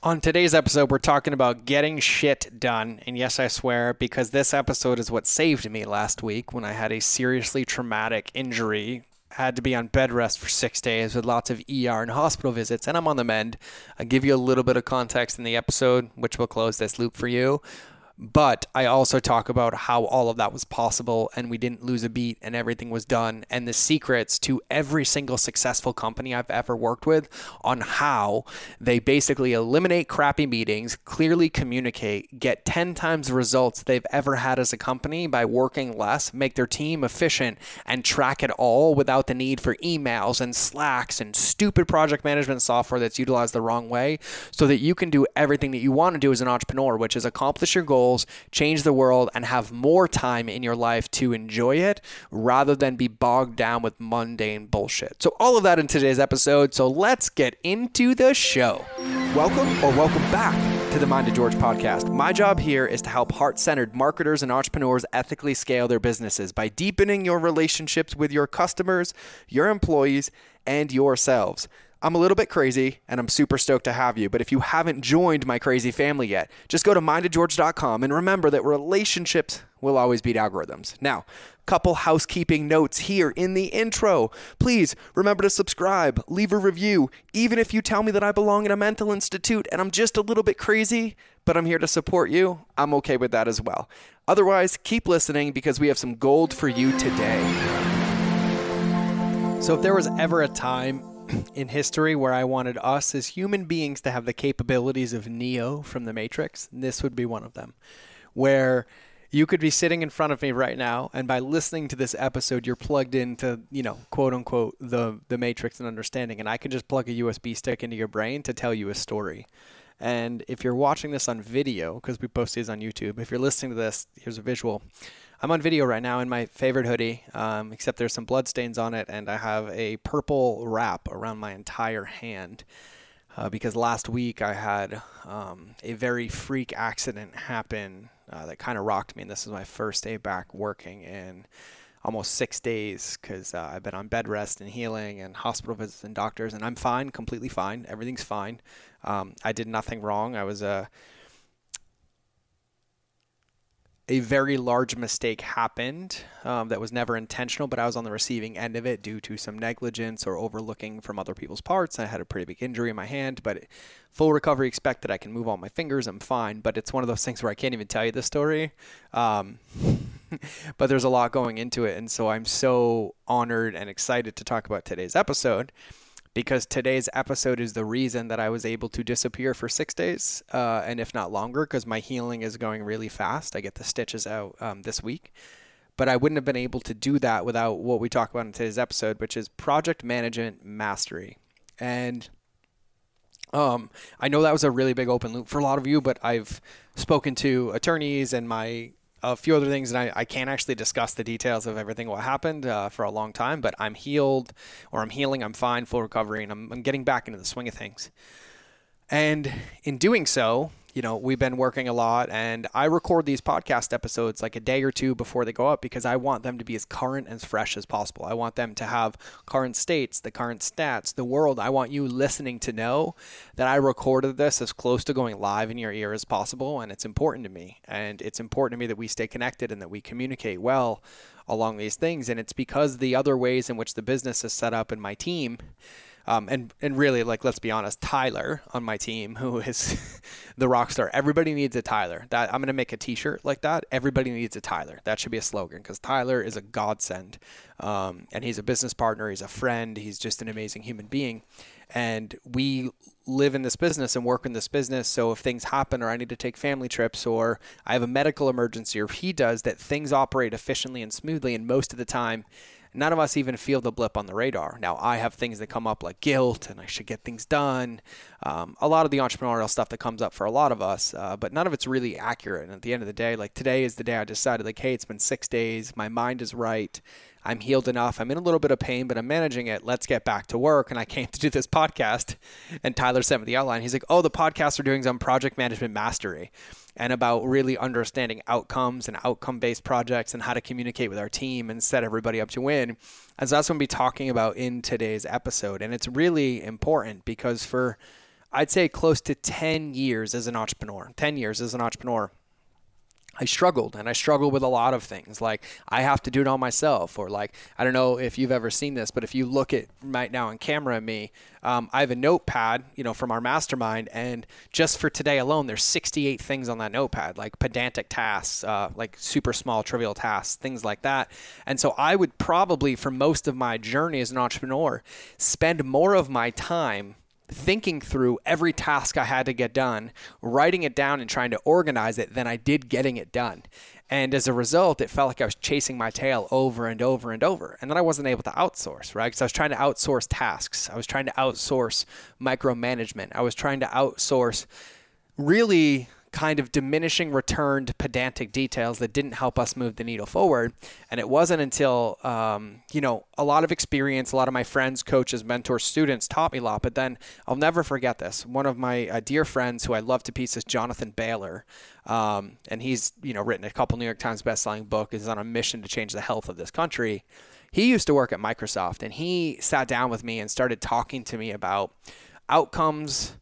On today's episode, we're talking about getting shit done. And yes, I swear, because this episode is what saved me last week when I had a seriously traumatic injury. Had to be on bed rest for six days with lots of ER and hospital visits, and I'm on the mend. I'll give you a little bit of context in the episode, which will close this loop for you. But I also talk about how all of that was possible and we didn't lose a beat and everything was done and the secrets to every single successful company I've ever worked with on how they basically eliminate crappy meetings, clearly communicate, get 10 times the results they've ever had as a company by working less, make their team efficient, and track it all without the need for emails and slacks and stupid project management software that's utilized the wrong way so that you can do everything that you want to do as an entrepreneur, which is accomplish your goals goals, change the world, and have more time in your life to enjoy it rather than be bogged down with mundane bullshit. So, all of that in today's episode. So, let's get into the show. Welcome or welcome back to the Mind of George podcast. My job here is to help heart centered marketers and entrepreneurs ethically scale their businesses by deepening your relationships with your customers, your employees, and yourselves. I'm a little bit crazy and I'm super stoked to have you. But if you haven't joined my crazy family yet, just go to mindofgeorge.com and remember that relationships will always beat algorithms. Now, couple housekeeping notes here in the intro. Please remember to subscribe, leave a review, even if you tell me that I belong in a mental institute and I'm just a little bit crazy, but I'm here to support you. I'm okay with that as well. Otherwise, keep listening because we have some gold for you today. So, if there was ever a time in history where I wanted us as human beings to have the capabilities of Neo from the Matrix, this would be one of them. Where you could be sitting in front of me right now, and by listening to this episode, you're plugged into, you know, quote unquote, the the Matrix and understanding, and I can just plug a USB stick into your brain to tell you a story. And if you're watching this on video, because we post these on YouTube, if you're listening to this, here's a visual. I'm on video right now in my favorite hoodie, um, except there's some blood stains on it, and I have a purple wrap around my entire hand. Uh, because last week I had um, a very freak accident happen uh, that kind of rocked me, and this is my first day back working in almost six days because uh, I've been on bed rest and healing and hospital visits and doctors, and I'm fine, completely fine. Everything's fine. Um, I did nothing wrong. I was a a very large mistake happened um, that was never intentional, but I was on the receiving end of it due to some negligence or overlooking from other people's parts. I had a pretty big injury in my hand, but full recovery expected. I can move all my fingers. I'm fine, but it's one of those things where I can't even tell you the story. Um, but there's a lot going into it. And so I'm so honored and excited to talk about today's episode because today's episode is the reason that I was able to disappear for six days, uh, and if not longer, because my healing is going really fast. I get the stitches out um, this week. But I wouldn't have been able to do that without what we talk about in today's episode, which is project management mastery. And um, I know that was a really big open loop for a lot of you, but I've spoken to attorneys and my a few other things, and I, I can't actually discuss the details of everything what happened uh, for a long time, but I'm healed or I'm healing, I'm fine, full recovery, and I'm, I'm getting back into the swing of things. And in doing so, you know, we've been working a lot and I record these podcast episodes like a day or two before they go up because I want them to be as current and as fresh as possible. I want them to have current states, the current stats, the world. I want you listening to know that I recorded this as close to going live in your ear as possible and it's important to me. And it's important to me that we stay connected and that we communicate well along these things and it's because the other ways in which the business is set up and my team um, and and really, like let's be honest, Tyler on my team, who is the rock star. Everybody needs a Tyler. That I'm gonna make a T-shirt like that. Everybody needs a Tyler. That should be a slogan because Tyler is a godsend, um, and he's a business partner. He's a friend. He's just an amazing human being, and we live in this business and work in this business. So if things happen, or I need to take family trips, or I have a medical emergency, or he does, that things operate efficiently and smoothly. And most of the time none of us even feel the blip on the radar. Now, I have things that come up like guilt and I should get things done. Um, a lot of the entrepreneurial stuff that comes up for a lot of us, uh, but none of it's really accurate. And at the end of the day, like today is the day I decided, like, hey, it's been six days. My mind is right. I'm healed enough. I'm in a little bit of pain, but I'm managing it. Let's get back to work. And I came to do this podcast. And Tyler sent me the outline. He's like, oh, the podcast we're doing on project management mastery and about really understanding outcomes and outcome based projects and how to communicate with our team and set everybody up to win. And so that's what we'll be talking about in today's episode. And it's really important because for I'd say close to 10 years as an entrepreneur. 10 years as an entrepreneur. I struggled and I struggled with a lot of things. Like I have to do it all myself, or like I don't know if you've ever seen this, but if you look at right now on camera at me, um, I have a notepad, you know, from our mastermind, and just for today alone, there's 68 things on that notepad, like pedantic tasks, uh, like super small trivial tasks, things like that. And so I would probably, for most of my journey as an entrepreneur, spend more of my time thinking through every task I had to get done, writing it down and trying to organize it than I did getting it done. And as a result, it felt like I was chasing my tail over and over and over. And then I wasn't able to outsource, right? Because I was trying to outsource tasks. I was trying to outsource micromanagement. I was trying to outsource really kind of diminishing returned pedantic details that didn't help us move the needle forward. And it wasn't until, um, you know, a lot of experience, a lot of my friends, coaches, mentors, students taught me a lot. But then I'll never forget this. One of my uh, dear friends who I love to pieces, Jonathan Bailor, um, and he's, you know, written a couple New York Times bestselling book, is on a mission to change the health of this country. He used to work at Microsoft and he sat down with me and started talking to me about outcomes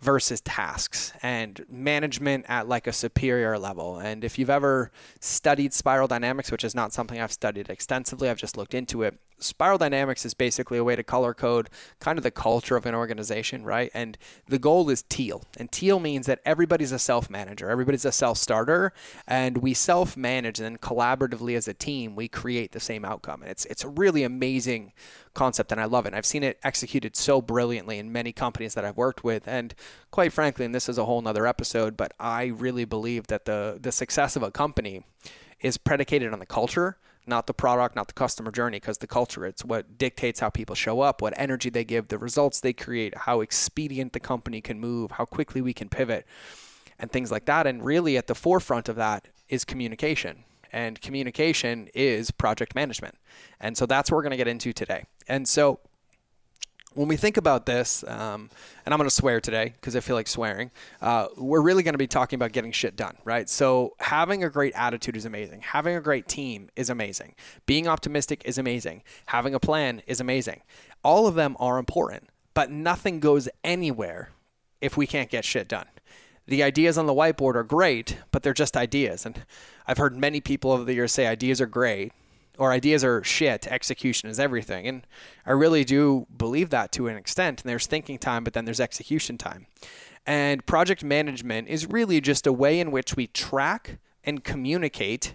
versus tasks and management at like a superior level. And if you've ever studied spiral dynamics, which is not something I've studied extensively, I've just looked into it, Spiral Dynamics is basically a way to color code kind of the culture of an organization, right? And the goal is teal. And teal means that everybody's a self manager, everybody's a self starter, and we self manage and then collaboratively as a team, we create the same outcome. And it's, it's a really amazing concept, and I love it. And I've seen it executed so brilliantly in many companies that I've worked with. And quite frankly, and this is a whole nother episode, but I really believe that the, the success of a company is predicated on the culture not the product, not the customer journey, because the culture, it's what dictates how people show up, what energy they give, the results they create, how expedient the company can move, how quickly we can pivot, and things like that. And really, at the forefront of that is communication. And communication is project management. And so that's what we're going to get into today. And so when we think about this, um, and I'm going to swear today because I feel like swearing, uh, we're really going to be talking about getting shit done, right? So having a great attitude is amazing. Having a great team is amazing. Being optimistic is amazing. Having a plan is amazing. All of them are important, but nothing goes anywhere if we can't get shit done. The ideas on the whiteboard are great, but they're just ideas. And I've heard many people over the years say ideas are great, or ideas are shit, execution is everything. And I really do believe that to an extent. And there's thinking time, but then there's execution time. And project management is really just a way in which we track and communicate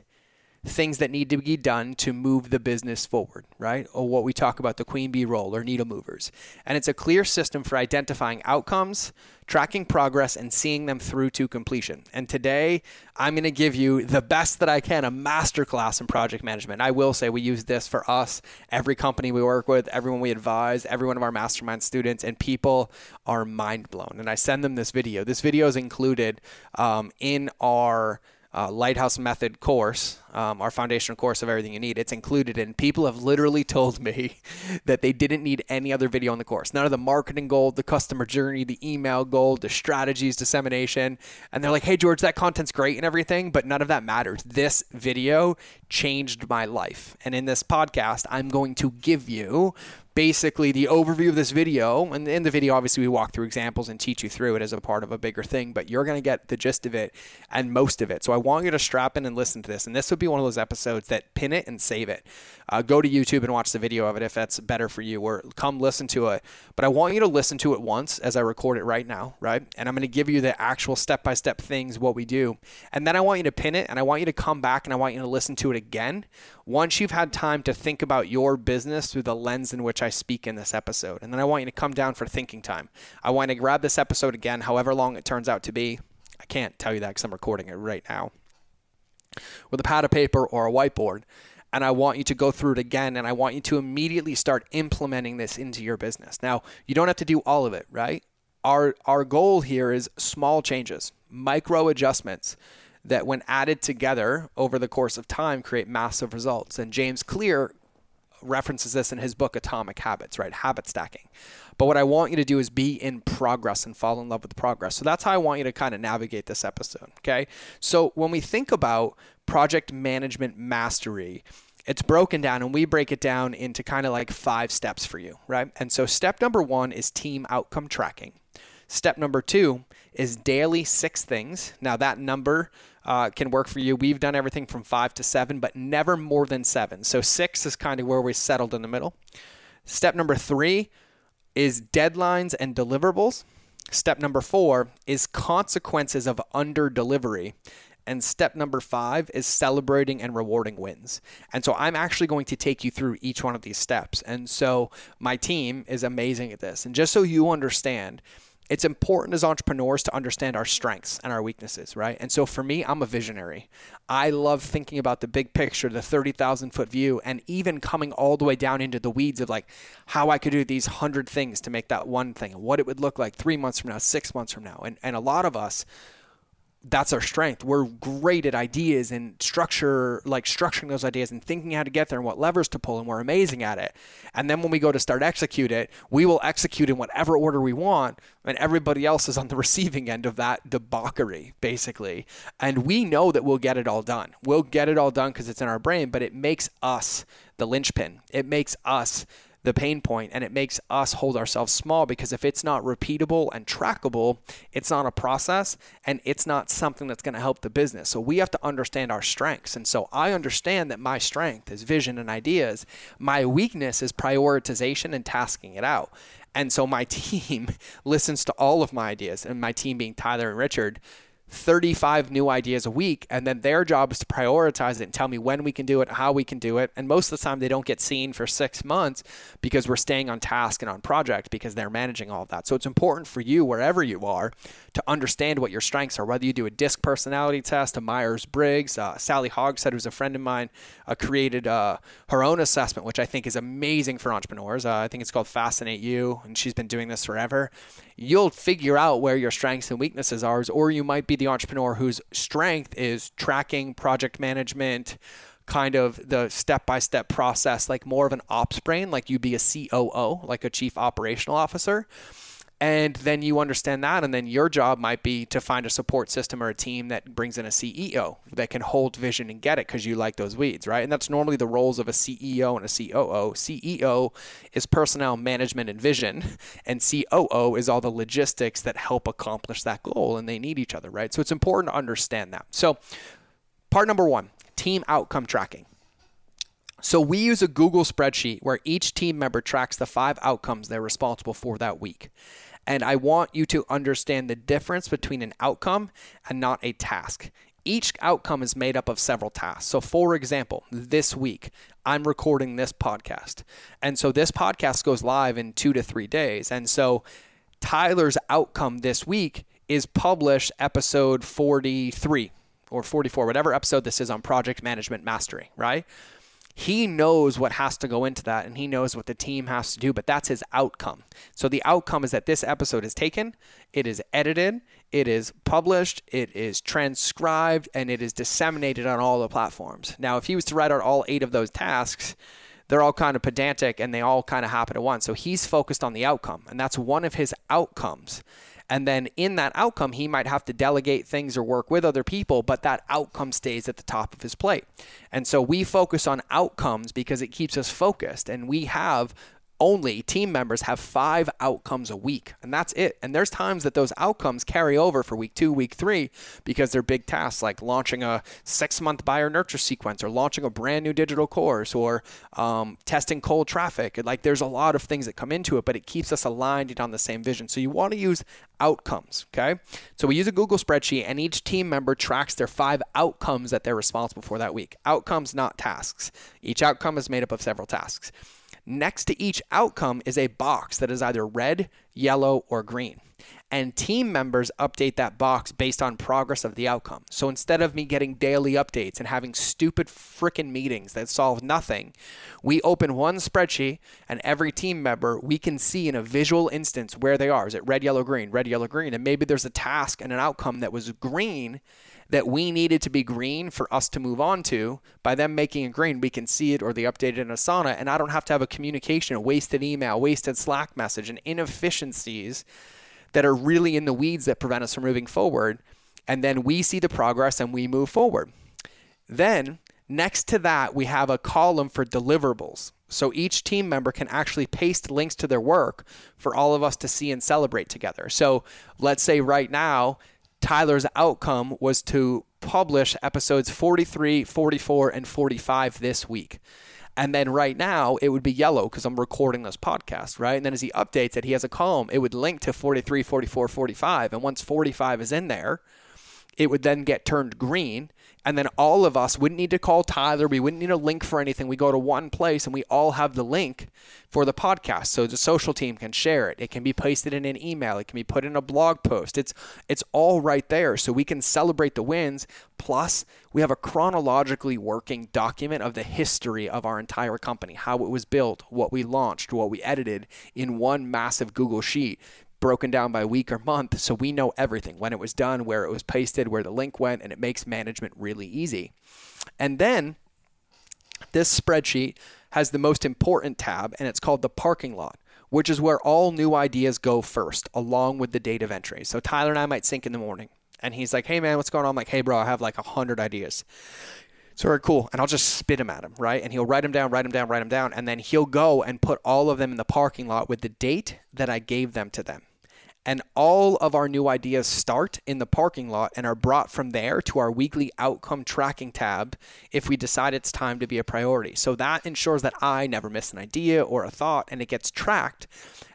things that need to be done to move the business forward, right? Or what we talk about the queen bee role or needle movers. And it's a clear system for identifying outcomes, tracking progress, and seeing them through to completion. And today, I'm going to give you the best that I can a masterclass in project management. I will say we use this for us, every company we work with, everyone we advise, every one of our mastermind students, and people are mind blown. And I send them this video. This video is included um, in our uh, Lighthouse Method course, um, our foundational course of everything you need, it's included in. People have literally told me that they didn't need any other video on the course. None of the marketing gold, the customer journey, the email gold, the strategies, dissemination. And they're like, hey, George, that content's great and everything, but none of that matters. This video changed my life. And in this podcast, I'm going to give you basically the overview of this video. And in the video, obviously, we walk through examples and teach you through it as a part of a bigger thing, but you're going to get the gist of it and most of it. So I want you to strap in and listen to this. And this would be one of those episodes that pin it and save it. Uh, go to YouTube and watch the video of it if that's better for you, or come listen to it. But I want you to listen to it once as I record it right now, right? And I'm going to give you the actual step by step things, what we do. And then I want you to pin it and I want you to come back and I want you to listen to it again once you've had time to think about your business through the lens in which I speak in this episode. And then I want you to come down for thinking time. I want to grab this episode again, however long it turns out to be. I can't tell you that because I'm recording it right now. With a pad of paper or a whiteboard. And I want you to go through it again and I want you to immediately start implementing this into your business. Now, you don't have to do all of it, right? Our, our goal here is small changes, micro adjustments that, when added together over the course of time, create massive results. And James Clear references this in his book Atomic Habits, right? Habit stacking. But what I want you to do is be in progress and fall in love with progress. So that's how I want you to kind of navigate this episode, okay? So when we think about project management mastery, it's broken down and we break it down into kind of like five steps for you, right? And so step number 1 is team outcome tracking. Step number two is daily six things. Now, that number uh, can work for you. We've done everything from five to seven, but never more than seven. So, six is kind of where we settled in the middle. Step number three is deadlines and deliverables. Step number four is consequences of under delivery. And step number five is celebrating and rewarding wins. And so I'm actually going to take you through each one of these steps. And so my team is amazing at this. And just so you understand, it's important as entrepreneurs to understand our strengths and our weaknesses, right? And so for me, I'm a visionary. I love thinking about the big picture, the 30,000 foot view, and even coming all the way down into the weeds of like how I could do these 100 things to make that one thing, what it would look like three months from now, six months from now. And, and a lot of us, that's our strength. We're great at ideas and structure, like structuring those ideas and thinking how to get there and what levers to pull, and we're amazing at it. And then when we go to start execute it, we will execute in whatever order we want, and everybody else is on the receiving end of that debauchery, basically. And we know that we'll get it all done. We'll get it all done because it's in our brain, but it makes us the linchpin. It makes us the pain point and it makes us hold ourselves small because if it's not repeatable and trackable, it's not a process and it's not something that's going to help the business. So we have to understand our strengths. And so I understand that my strength is vision and ideas. My weakness is prioritization and tasking it out. And so my team listens to all of my ideas, and my team being Tyler and Richard 35 new ideas a week and then their job is to prioritize it and tell me when we can do it how we can do it. And most of the time they don't get seen for six months because we're staying on task and on project because they're managing all of that. So it's important for you wherever you are to understand what your strengths are whether you do a disc personality test a myers-briggs uh, sally hogshead who's a friend of mine uh, created uh, her own assessment which i think is amazing for entrepreneurs. Uh, i think it's called fascinate you and she's been doing this forever you'll figure out where your strengths and weaknesses are, or you might be the entrepreneur whose strength is tracking, project management, kind of the step by step process, like more of an ops brain, like you'd be a COO, like a chief operational officer and then you understand that and then your job might be to find a support system or a team that brings in a ceo that can hold vision and get it because you like those weeds right? And that's normally the roles of a ceo and a coo ceo is personnel management and vision and coo is all the logistics that help accomplish that goal and they need each other right? So it's important to understand that. So part number one team outcome tracking so we use a Google spreadsheet where each team member tracks the five outcomes they're responsible for that week. And I want you to understand the difference between an outcome and not a task. Each outcome is made up of several tasks. So, for example, this week, I'm recording this podcast. And so this podcast goes live in two to three days. And so Tyler's outcome this week is publish episode 43 or 44, whatever episode this is on project management mastery, right? He knows what has to go into that and he knows what the team has to do, but that's his outcome. So the outcome is that this episode is taken, it is edited, it is published, it is transcribed, and it is disseminated on all the platforms. Now, if he was to write out all eight of those tasks, they're all kind of pedantic and they all kind of happen at once. So he's focused on the outcome, and that's one of his outcomes. And then in that outcome, he might have to delegate things or work with other people, but that outcome stays at the top of his plate. And so we focus on outcomes because it keeps us focused. And we have only team members have five outcomes a week, and that's it. And there's times that those outcomes carry over for week two, week three, because they're big tasks like launching a six month buyer nurture sequence or launching a brand new digital course or um, testing cold traffic. Like there's a lot of things that come into it, but it keeps us aligned and on the same vision. So you want to use outcomes, okay? So we use a Google spreadsheet, and each team member tracks their five outcomes that they're responsible for that week. Outcomes, not tasks. Each outcome is made up of several tasks. Next to each outcome is a box that is either red, yellow, or green. And team members update that box based on progress of the outcome. So instead of me getting daily updates and having stupid freaking meetings that solve nothing, we open one spreadsheet and every team member, we can see in a visual instance where they are. Is it red, yellow, green, red, yellow, green? And maybe there's a task and an outcome that was green that we needed to be green for us to move on to. By them making it green, we can see it or they updated in Asana, and I don't have to have a communication, a wasted email, wasted Slack message, and inefficiencies that are really in the weeds that prevent us from moving forward. And then we see the progress and we move forward. Then, next to that, we have a column for deliverables. So each team member can actually paste links to their work for all of us to see and celebrate together. So let's say right now, Tyler's outcome was to publish episodes 43, 44, and 45 this week. And then right now it would be yellow because I'm recording this podcast, right? And then as he updates it, he has a column. It would link to 43, 44, 45. And once 45 is in there, it would then get turned green and then all of us wouldn't need to call Tyler. We wouldn't need a link for anything. We go to one place and we all have the link for the podcast. So the social team can share it. It can be pasted in an email. It can be put in a blog post. It's it's all right there. So we can celebrate the wins. Plus, we have a chronologically working document of the history of our entire company, how it was built, what we launched, what we edited in one massive Google sheet broken down by week or month so we know everything when it was done, where it was pasted, where the link went, and it makes management really easy. And then this spreadsheet has the most important tab, and it's called the parking lot, which is where all new ideas go first, along with the date of entry. So Tyler and I might sync in the morning, and he's like, "Hey man, what's going on?" I'm like, "Hey bro, I have like a hundred ideas." So, right, cool. And I'll just spit them at him, right? And he'll write them down, write them down, write them down. And then he'll go and put all of them in the parking lot with the date that I gave them to them. And all of our new ideas start in the parking lot and are brought from there to our weekly outcome tracking tab if we decide it's time to be a priority. So that ensures that I never miss an idea or a thought and it gets tracked.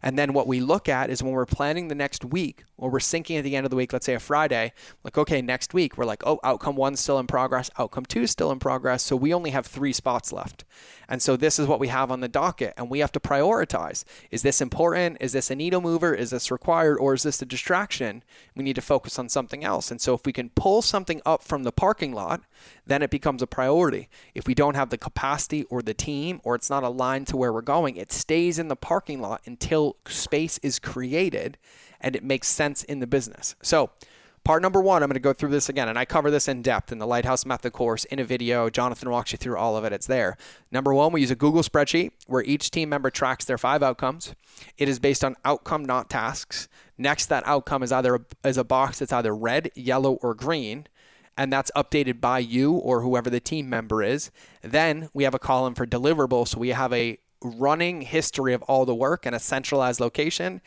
And then what we look at is when we're planning the next week or we're syncing at the end of the week, let's say a Friday, like, okay, next week, we're like, oh, outcome one's still in progress, outcome two is still in progress. So we only have three spots left. And so this is what we have on the docket, and we have to prioritize. Is this important? Is this a needle mover? Is this required? Or is this a distraction? We need to focus on something else. And so if we can pull something up from the parking lot, then it becomes a priority. If we don't have the capacity or the team, or it's not aligned to where we're going, it stays in the parking lot until space is created and it makes sense in the business. So, Part number one, I'm going to go through this again, and I cover this in depth in the Lighthouse Method course in a video. Jonathan walks you through all of it. It's there. Number one, we use a Google spreadsheet where each team member tracks their five outcomes. It is based on outcome, not tasks. Next, that outcome is either a, is a box that's either red, yellow, or green and that's updated by you or whoever the team member is. Then we have a column for deliverable. So we have a running history of all the work and a centralized location.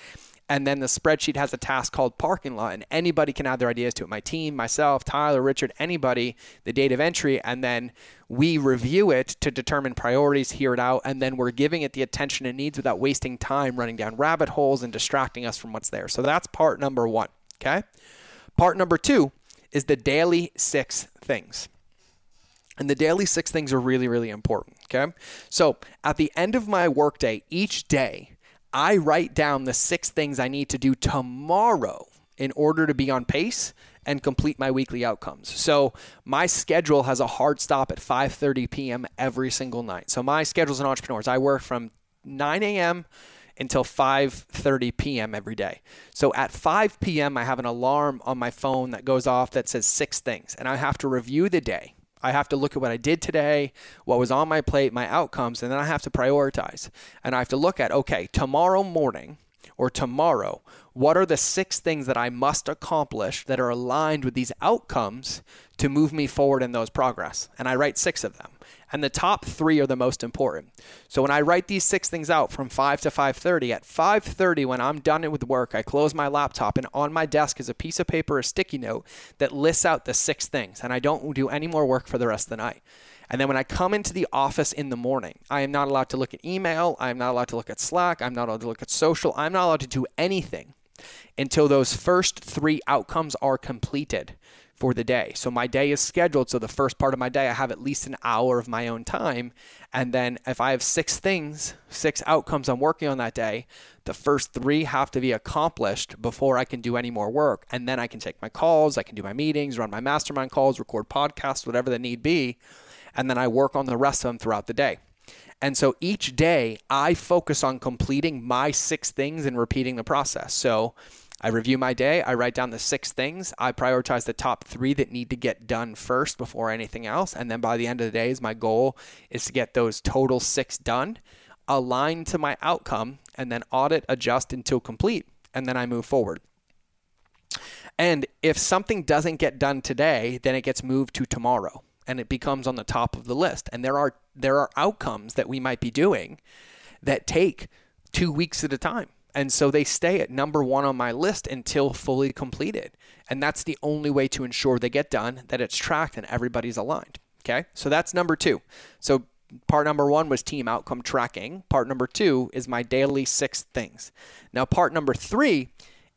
And then the spreadsheet has a task called parking lot, and anybody can add their ideas to it. My team, myself, Tyler, Richard, anybody, the date of entry, and then we review it to determine priorities, hear it out, and then we're giving it the attention it needs without wasting time running down rabbit holes and distracting us from what's there. So that's part number one. Okay. Part number two is the daily six things. And the daily six things are really, really important. Okay. So at the end of my workday, each day, I write down the six things I need to do tomorrow in order to be on pace and complete my weekly outcomes. So my schedule has a hard stop at 5:30 p.m. every single night. So my schedule as an entrepreneur is I work from 9 a.m. until 5:30 p.m. every day. So at 5 p.m. I have an alarm on my phone that goes off that says six things and I have to review the day. I have to look at what I did today, what was on my plate, my outcomes, and then I have to prioritize. And I have to look at, okay, tomorrow morning or tomorrow, what are the six things that I must accomplish that are aligned with these outcomes to move me forward in those progress? And I write six of them and the top three are the most important. So when I write these six things out from 5 to 5:30, at 5:30 when I'm done with work, I close my laptop and on my desk is a piece of paper, a sticky note that lists out the six things, and I don't do any more work for the rest of the night. And then when I come into the office in the morning, I am not allowed to look at email, I am not allowed to look at Slack, I'm not allowed to look at social, I'm not allowed to do anything until those first three outcomes are completed for the day. So my day is scheduled. So the first part of my day, I have at least an hour of my own time. And then if I have six things, six outcomes I'm working on that day, the first three have to be accomplished before I can do any more work. And then I can take my calls, I can do my meetings, run my mastermind calls, record podcasts, whatever the need be. And then I work on the rest of them throughout the day. And so each day I focus on completing my six things and repeating the process. So I review my day. I write down the six things. I prioritize the top three that need to get done first before anything else. And then by the end of the day, my goal is to get those total six done, align to my outcome, and then audit, adjust until complete. And then I move forward. And if something doesn't get done today, then it gets moved to tomorrow. And it becomes on the top of the list. And there are there are outcomes that we might be doing that take 2 weeks at a time. And so they stay at number 1 on my list until fully completed. And that's the only way to ensure they get done, that it's tracked and everybody's aligned. Okay? So that's number 2. So part number 1 was team outcome tracking. Part number 2 is my daily 6 things. Now part number 3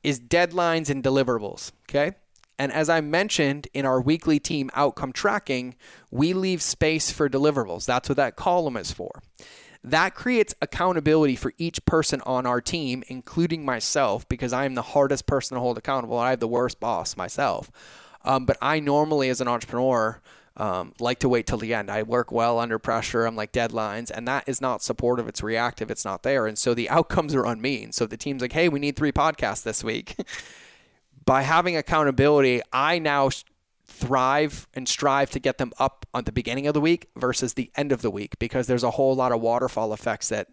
is deadlines and deliverables, okay? And as I mentioned in our weekly team outcome tracking, we leave space for deliverables. That's what that column is for. That creates accountability for each person on our team, including myself, because I am the hardest person to hold accountable. I have the worst boss myself. Um, but I normally, as an entrepreneur, um, like to wait till the end. I work well under pressure. I'm like deadlines, and that is not supportive. It's reactive. It's not there. And so the outcomes are on unmean. So the team's like, hey, we need three podcasts this week. by having accountability, I now thrive and strive to get them up on the beginning of the week versus the end of the week because there's a whole lot of waterfall effects that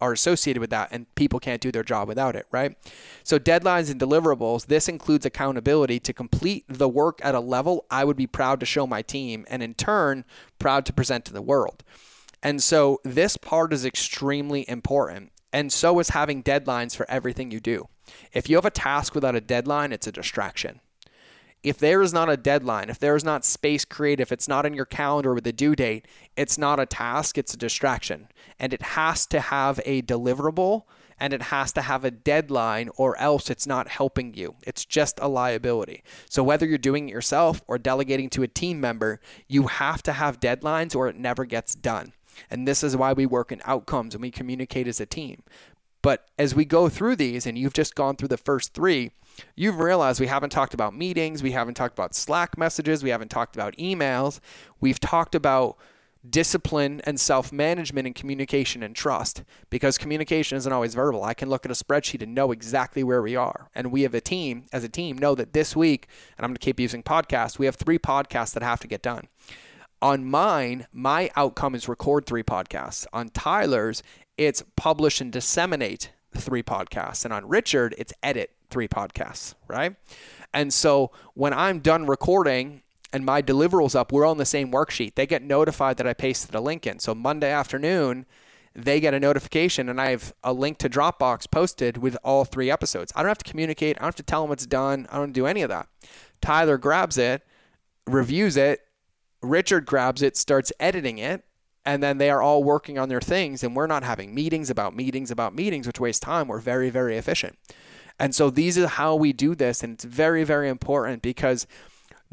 are associated with that and people can't do their job without it, right? So deadlines and deliverables, this includes accountability to complete the work at a level I would be proud to show my team and in turn proud to present to the world. And so this part is extremely important and so is having deadlines for everything you do. If you have a task without a deadline, it's a distraction. If there is not a deadline, if there is not space created, if it's not in your calendar with a due date, it's not a task, it's a distraction. And it has to have a deliverable and it has to have a deadline or else it's not helping you. It's just a liability. So whether you're doing it yourself or delegating to a team member, you have to have deadlines or it never gets done. And this is why we work in outcomes and we communicate as a team. But as we go through these, and you've just gone through the first three, you've realized we haven't talked about meetings, we haven't talked about Slack messages, we haven't talked about emails, we've talked about discipline and self management and communication and trust because communication isn't always verbal. I can look at a spreadsheet and know exactly where we are. And we have a team, as a team, know that this week, and I'm going to keep using podcasts, we have three podcasts that have to get done. On mine, my outcome is record three podcasts. On Tyler's, it's publish and disseminate three podcasts. And on Richard, it's edit three podcasts, right? And so when I'm done recording and my deliverables up, we're on the same worksheet. They get notified that I pasted a link in. So Monday afternoon, they get a notification and I have a link to Dropbox posted with all three episodes. I don't have to communicate. I don't have to tell them it's done. I don't do any of that. Tyler grabs it, reviews it. Richard grabs it, starts editing it, and then they are all working on their things and we're not having meetings about meetings about meetings which waste time. We're very very efficient. And so these are how we do this and it's very very important because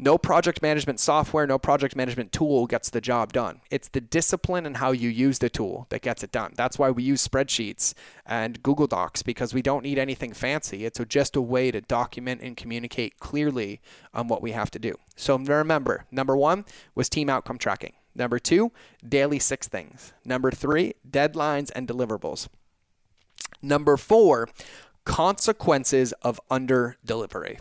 no project management software no project management tool gets the job done it's the discipline and how you use the tool that gets it done that's why we use spreadsheets and google docs because we don't need anything fancy it's just a way to document and communicate clearly on what we have to do so remember number one was team outcome tracking Number two, daily six things. Number three, deadlines and deliverables. Number four, consequences of under delivery.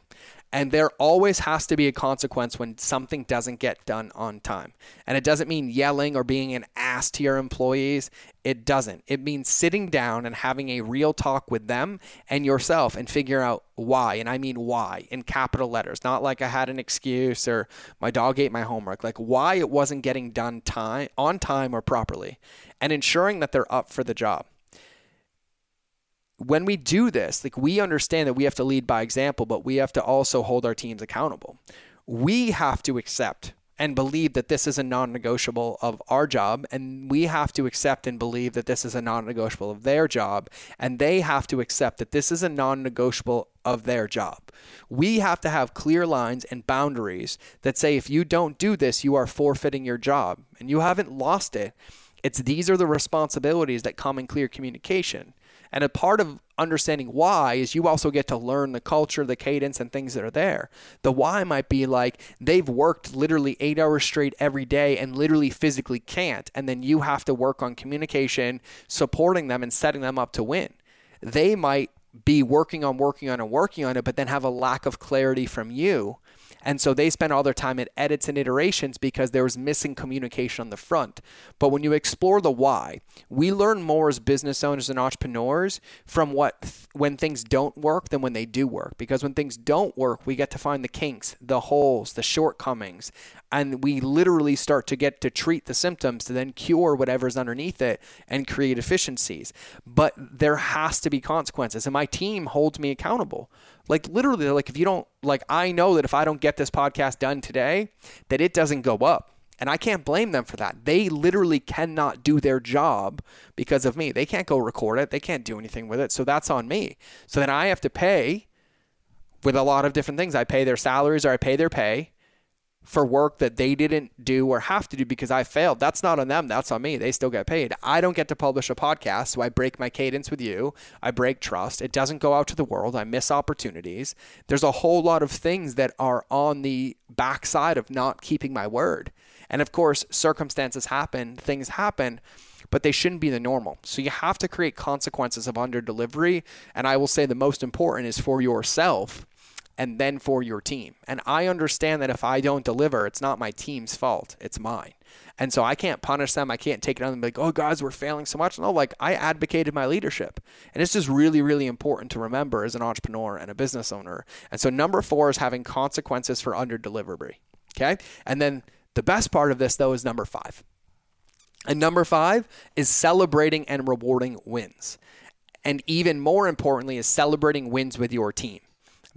And there always has to be a consequence when something doesn't get done on time. And it doesn't mean yelling or being an ass to your employees. It doesn't. It means sitting down and having a real talk with them and yourself and figure out why. And I mean why in capital letters, not like I had an excuse or my dog ate my homework, like why it wasn't getting done time on time or properly and ensuring that they're up for the job when we do this, like we understand that we have to lead by example, but we have to also hold our teams accountable. We have to accept and believe that this is a non negotiable of our job, and we have to accept and believe that this is a non negotiable of their job, and they have to accept that this is a non negotiable of their job. We have to have clear lines and boundaries that say if you don't do this, you are forfeiting your job, and you haven't lost it. It's these are the responsibilities that come in clear communication. And a part of understanding why is you also get to learn the culture, the cadence, and things that are there. The why might be like they've worked literally eight hours straight every day and literally physically can't. And then you have to work on communication, supporting them, and setting them up to win. They might be working on, working on, and working on it, but then have a lack of clarity from you And so they spend all their time at edits and iterations because there was missing communication on the front. But when you explore the why, we learn more as business owners and entrepreneurs from what th- when things don't work than when they do work. Because when things don't work, we get to find the kinks, the holes, the shortcomings, and we literally start to get to treat the symptoms to then cure whatever's underneath it and create efficiencies. But there has to be consequences, and my team holds me accountable. Like literally, like if you don't, like I know that if I don't get this podcast done today, that it doesn't go up. And I can't blame them for that. They literally cannot do their job because of me. They can't go record it. They can't do anything with it. So that's on me. So then I have to pay with a lot of different things. I pay their salaries or I pay their pay for work that they didn't do or have to do because I failed. That's not on them. That's on me. They still get paid. I don't get to publish a podcast, so I break my cadence with you. I break trust. It doesn't go out to the world. I miss opportunities. There's a whole lot of things that are on the backside of not keeping my word. And of course, circumstances happen, things happen but they shouldn't be the normal. So you have to create consequences of under delivery. And I will say the most important is for yourself and then for your team. And I understand that if I don't deliver, it's not my team's fault, it's mine. And so I can't punish them. I can't take it on them like, oh, guys, we're failing so much. No, like I advocated my leadership. And it's just really, really important to remember as an entrepreneur and a business owner. And so number four is having consequences for under delivery. Okay. And then the best part of this, though, is number five. And number five is celebrating and rewarding wins. And even more importantly, is celebrating wins with your team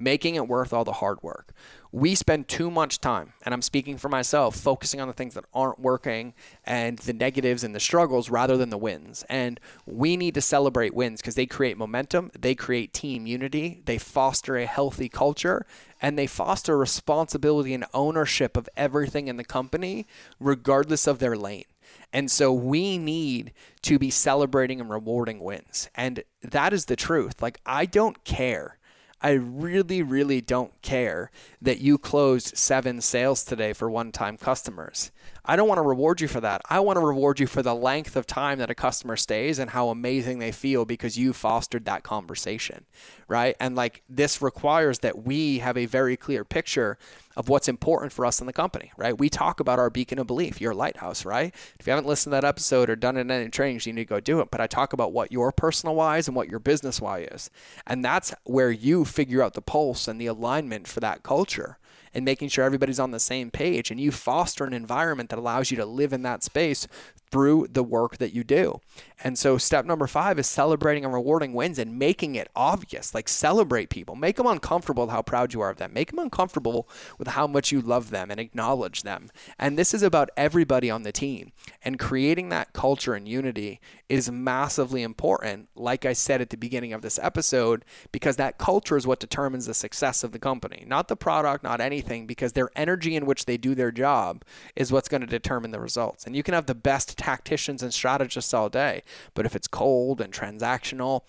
making it worth all the hard work. We spend too much time, and I'm speaking for myself, focusing on the things that aren't working and the negatives and the struggles rather than the wins. And we need to celebrate wins because they create momentum, they create team unity, they foster a healthy culture, and they foster responsibility and ownership of everything in the company, regardless of their lane. And so we need to be celebrating and rewarding wins. And that is the truth. Like, I don't care I really, really don't care that you closed seven sales today for one time customers. I don't want to reward you for that. I want to reward you for the length of time that a customer stays and how amazing they feel because you fostered that conversation, right? And like this requires that we have a very clear picture of what's important for us in the company, right? We talk about our beacon of belief, your lighthouse, right? If you haven't listened to that episode or done it in any trainings, you need to go do it. But I talk about what your personal why is and what your business why is. And that's where you figure out the pulse and the alignment for that culture and making sure everybody's on the same page. And you foster an environment that allows you to live in that space through the work that you do. And so, step number five is celebrating and rewarding wins and making it obvious. Like, celebrate people, make them uncomfortable with how proud you are of them, make them uncomfortable with how much you love them and acknowledge them. And this is about everybody on the team. And creating that culture and unity is massively important, like I said at the beginning of this episode, because that culture is what determines the success of the company, not the product, not anything, because their energy in which they do their job is what's going to determine the results. And you can have the best tacticians and strategists all day, but if it's cold and transactional,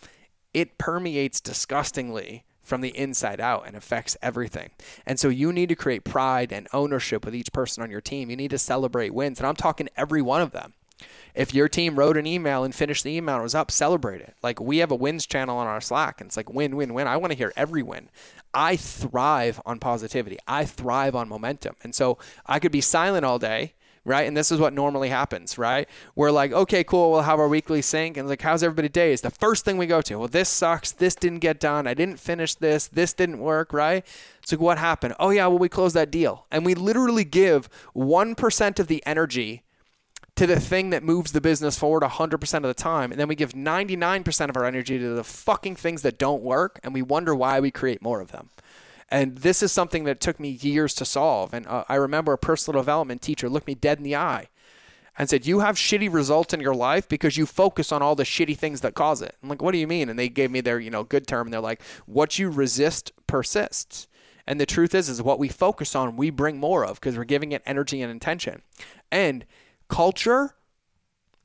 it permeates disgustingly from the inside out and affects everything. And so you need to create pride and ownership with each person on your team. You need to celebrate wins. And I'm talking every one of them. If your team wrote an email and finished the email and was up, celebrate it. Like we have a wins channel on our Slack and it's like win, win, win. I want to hear every win. I thrive on positivity. I thrive on momentum. And so I could be silent all day right? And this is what normally happens, right? We're like, okay, cool, we'll have our weekly sync. And like, how's everybody day? Is the first thing we go to. Well, this sucks. This didn't get done. I didn't finish this. This didn't work, right? So what happened? Oh, yeah, well, we closed that deal. And we literally give 1% of the energy to the thing that moves the business forward 100% of the time. And then we give 99% of our energy to the fucking things that don't work. And we wonder why we create more of them. And this is something that took me years to solve. And uh, I remember a personal development teacher looked me dead in the eye and said, You have shitty results in your life because you focus on all the shitty things that cause it. I'm like, What do you mean? And they gave me their, you know, good term. And they're like, What you resist persists. And the truth is, is what we focus on, we bring more of because we're giving it energy and intention. And culture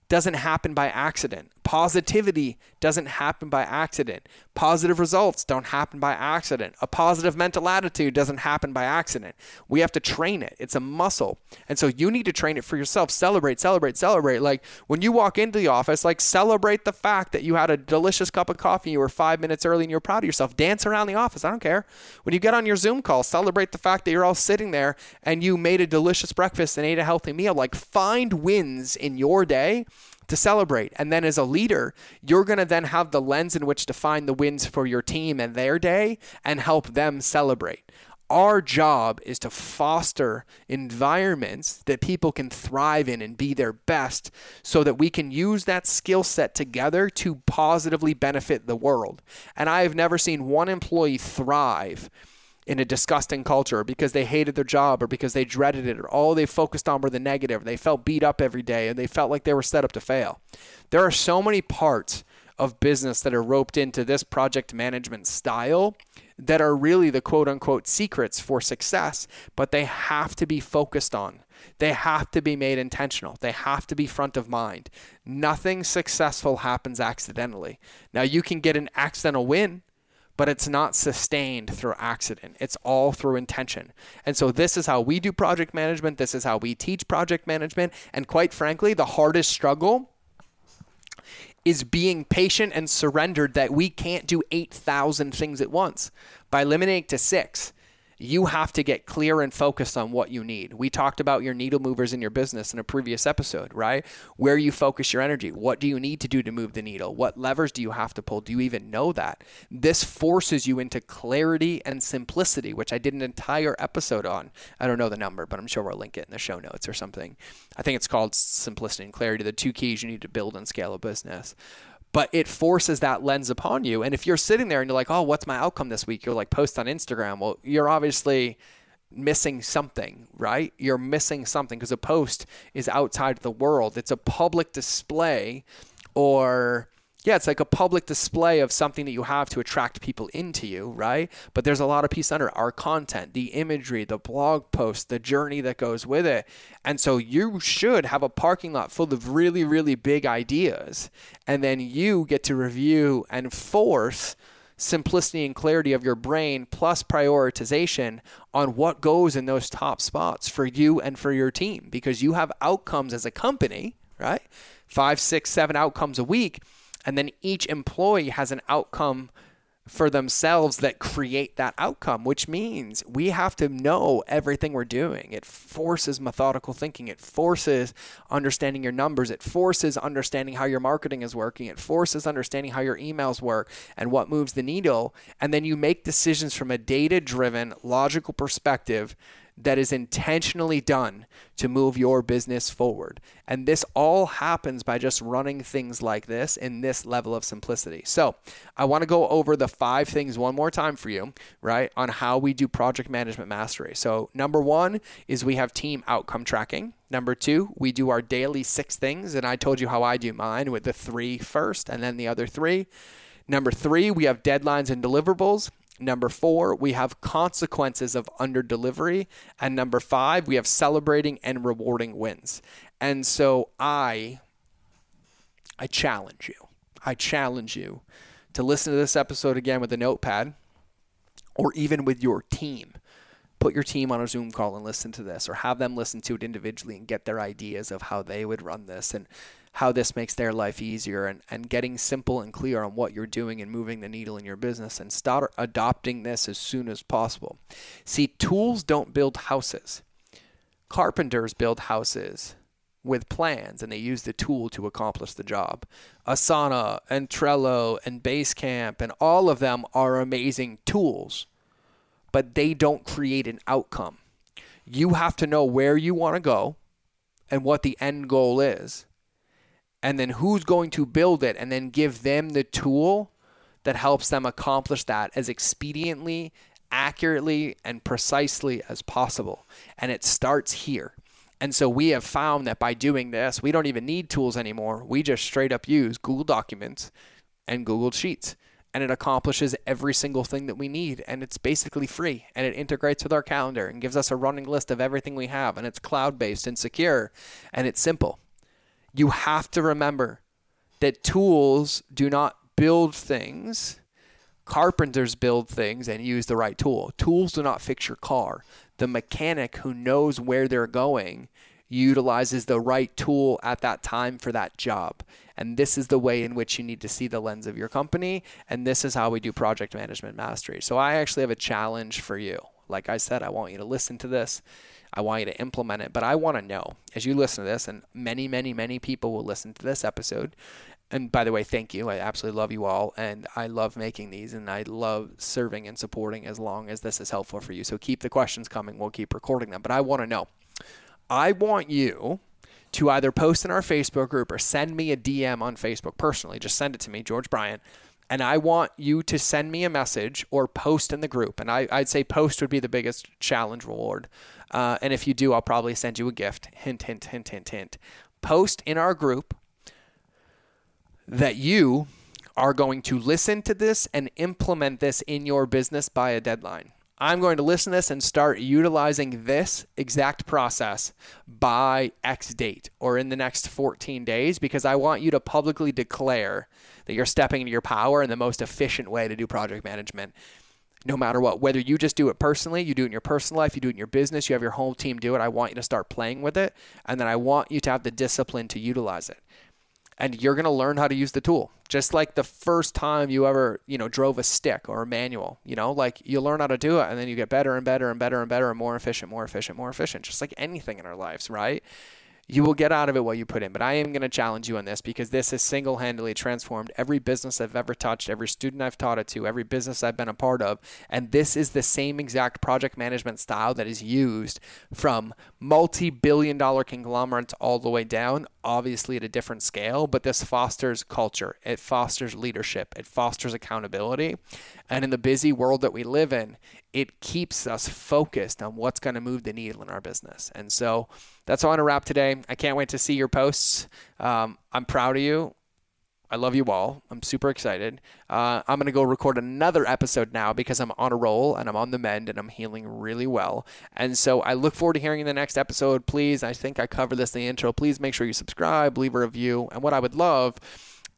doesn't happen by accident Positivity doesn't happen by accident. Positive results don't happen by accident. A positive mental attitude doesn't happen by accident. We have to train it. It's a muscle. And so you need to train it for yourself. Celebrate, celebrate, celebrate. Like when you walk into the office, like celebrate the fact that you had a delicious cup of coffee, you were five minutes early and you're proud of yourself. Dance around the office. I don't care. When you get on your Zoom call, celebrate the fact that you're all sitting there and you made a delicious breakfast and ate a healthy meal. Like find wins in your day to celebrate. And then as a leader, you're going to then have the lens in which to find the wins for your team and their day and help them celebrate. Our job is to foster environments that people can thrive in and be their best so that we can use that skill set together to positively benefit the world. And I have never seen one employee thrive in a disgusting culture because they hated their job or because they dreaded it or all they focused on were the negative. They felt beat up every day and they felt like they were set up to fail. There are so many parts of business that are roped into this project management style that are really the quote unquote secrets for success, but they have to be focused on. They have to be made intentional. They have to be front of mind. Nothing successful happens accidentally. Now, you can get an accidental win but it's not sustained through accident. It's all through intention. And so this is how we do project management. This is how we teach project management. And quite frankly, the hardest struggle is being patient and surrendered that we can't do 8,000 things at once. By limiting it to six, you have to get clear and focused on what you need. We talked about your needle movers in your business in a previous episode, right? Where you focus your energy. What do you need to do to move the needle? What levers do you have to pull? Do you even know that? This forces you into clarity and simplicity, which I did an entire episode on. I don't know the number, but I'm sure we'll link it in the show notes or something. I think it's called Simplicity and Clarity, the two keys you need to build and scale a business but it forces that lens upon you. And if you're sitting there and you're like, oh, what's my outcome this week? You're like, post on Instagram. Well, you're obviously missing something, right? You're missing something because a post is outside the world. It's a public display or yeah, it's like a public display of something that you have to attract people into you, right? But there's a lot of piece under our content, the imagery, the blog post, the journey that goes with it. And so you should have a parking lot full of really, really big ideas. And then you get to review and force simplicity and clarity of your brain plus prioritization on what goes in those top spots for you and for your team because you have outcomes as a company, right? Five, six, seven outcomes a week and then each employee has an outcome for themselves that create that outcome, which means we have to know everything we're doing. It forces methodical thinking. It forces understanding your numbers. It forces understanding how your marketing is working. It forces understanding how your emails work and what moves the needle. And then you make decisions from a data driven, logical perspective that is intentionally done to move your business forward. And this all happens by just running things like this in this level of simplicity. So, I want to go over the five things one more time for you, right, on how we do project management mastery. So, number one is we have team outcome tracking. Number two, we do our daily six things. And I told you how I do mine with the three first and then the other three. Number three, we have deadlines and deliverables. Number four, we have consequences of under delivery. And number five, we have celebrating and rewarding wins. And so I I challenge you. I challenge you to listen to this episode again with a notepad or even with your team. Put your team on a Zoom call and listen to this, or have them listen to it individually and get their ideas of how they would run this. And how this makes their life easier and, and getting simple and clear on what you're doing and moving the needle in your business and start adopting this as soon as possible. See, tools don't build houses. Carpenters build houses with plans and they use the tool to accomplish the job. Asana and Trello and Basecamp and all of them are amazing tools, but they don't create an outcome. You have to know where you want to go and what the end goal is and then who's going to build it and then give them the tool that helps them accomplish that as expediently, accurately, and precisely as possible. And it starts here. And so we have found that by doing this, we don't even need tools anymore. We just straight up use Google Documents and Google Sheets. And it accomplishes every single thing that we need. And it's basically free. And it integrates with our calendar and gives us a running list of everything we have. And it's cloud based and secure. And it's simple you have to remember that tools do not build things. Carpenters build things and use the right tool. Tools do not fix your car. The mechanic who knows where they're going utilizes the right tool at that time for that job. And this is the way in which you need to see the lens of your company. And this is how we do project management mastery. So I actually have a challenge for you. Like I said, I want you to listen to this. I want you to implement it. But I want to know as you listen to this, and many, many, many people will listen to this episode. And by the way, thank you. I absolutely love you all. And I love making these and I love serving and supporting as long as this is helpful for you. So keep the questions coming. We'll keep recording them. But I want to know I want you to either post in our Facebook group or send me a DM on Facebook personally. Just send it to me, George Bryant. And I want you to send me a message or post in the group. And I, would say post would be the biggest challenge reward. Uh, and if you do, I'll probably send you a gift. Hint, hint, hint, hint, hint. Post in our group that you are going to listen to this and implement this in your business by a deadline. I'm going to listen to this and start utilizing this exact process by X date or in the next 14 days because I want you to publicly declare that you're stepping into your power in the most efficient way to do project management. No matter what, whether you just do it personally, you do it in your personal life, you do it in your business, you have your whole team do it, I want you to start playing with it. And then I want you to have the discipline to utilize it and you're going to learn how to use the tool just like the first time you ever you know drove a stick or a manual you know like you learn how to do it and then you get better and better and better and better and more efficient more efficient more efficient just like anything in our lives right you will get out of it what you put in. But I am going to challenge you on this because this has single handedly transformed every business I've ever touched, every student I've taught it to, every business I've been a part of. And this is the same exact project management style that is used from multi billion dollar conglomerates all the way down, obviously at a different scale. But this fosters culture, it fosters leadership, it fosters accountability. And in the busy world that we live in, it keeps us focused on what's going to move the needle in our business. And so that's all want to wrap today. I can't wait to see your posts. Um, I'm proud of you. I love you all. I'm super excited. Uh, I'm going to go record another episode now because I'm on a roll and I'm on the mend and I'm healing really well. And so I look forward to hearing the next episode. Please, I think I covered this in the intro. Please make sure you subscribe, leave a review. And what I would love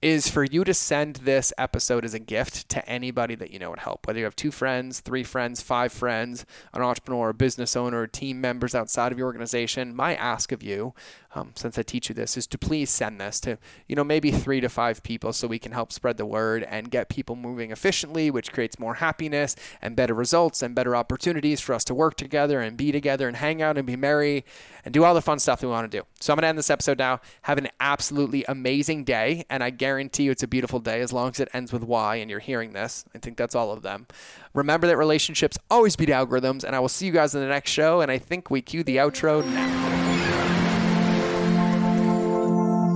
is for you to send this episode as a gift to anybody that you know would help. Whether you have two friends, three friends, five friends, an entrepreneur, a business owner, team members outside of your organization, my ask of you um, since I teach you this, is to please send this to, you know, maybe three to five people so we can help spread the word and get people moving efficiently, which creates more happiness and better results and better opportunities for us to work together and be together and hang out and be merry and do all the fun stuff that we want to do. So I'm going to end this episode now. Have an absolutely amazing day. And I guarantee you it's a beautiful day as long as it ends with Y and you're hearing this. I think that's all of them. Remember that relationships always beat algorithms. And I will see you guys in the next show. And I think we cue the outro now.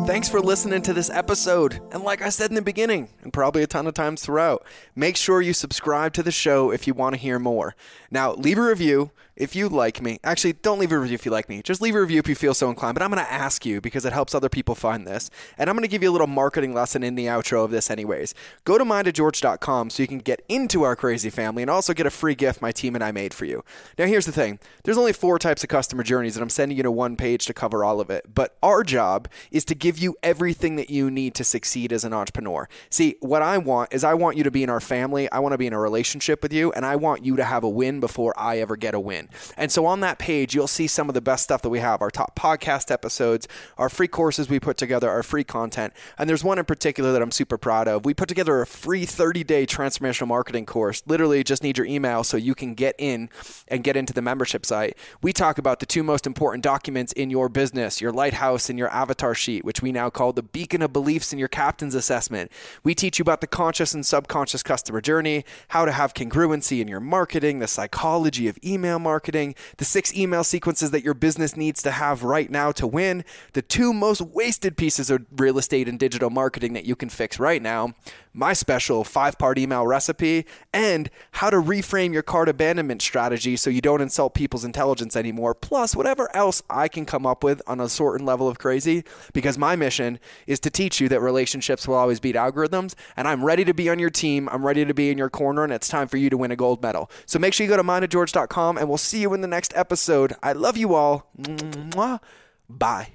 Thanks for listening to this episode. And like I said in the beginning, and probably a ton of times throughout, make sure you subscribe to the show if you want to hear more. Now, leave a review if you like me, actually, don't leave a review if you like me. Just leave a review if you feel so inclined. But I'm going to ask you because it helps other people find this. And I'm going to give you a little marketing lesson in the outro of this, anyways. Go to mindofgeorge.com so you can get into our crazy family and also get a free gift my team and I made for you. Now, here's the thing there's only four types of customer journeys, and I'm sending you to one page to cover all of it. But our job is to give you everything that you need to succeed as an entrepreneur. See, what I want is I want you to be in our family, I want to be in a relationship with you, and I want you to have a win before I ever get a win. And so on that page, you'll see some of the best stuff that we have our top podcast episodes, our free courses we put together, our free content. And there's one in particular that I'm super proud of. We put together a free 30 day transformational marketing course. Literally, just need your email so you can get in and get into the membership site. We talk about the two most important documents in your business your lighthouse and your avatar sheet, which we now call the beacon of beliefs in your captain's assessment. We teach you about the conscious and subconscious customer journey, how to have congruency in your marketing, the psychology of email marketing the six email sequences that your business needs to have right now to win, the two most wasted pieces of real estate and digital marketing that you can fix right now, my special five part email recipe, and how to reframe your cart abandonment strategy so you don't insult people's intelligence anymore, plus whatever else I can come up with on a certain level of crazy. Because my mission is to teach you that relationships will always beat algorithms, and I'm ready to be on your team. I'm ready to be in your corner, and it's time for you to win a gold medal. So make sure you go to mindofgeorge.com, and we'll see you in the next episode. I love you all. Mwah. Bye.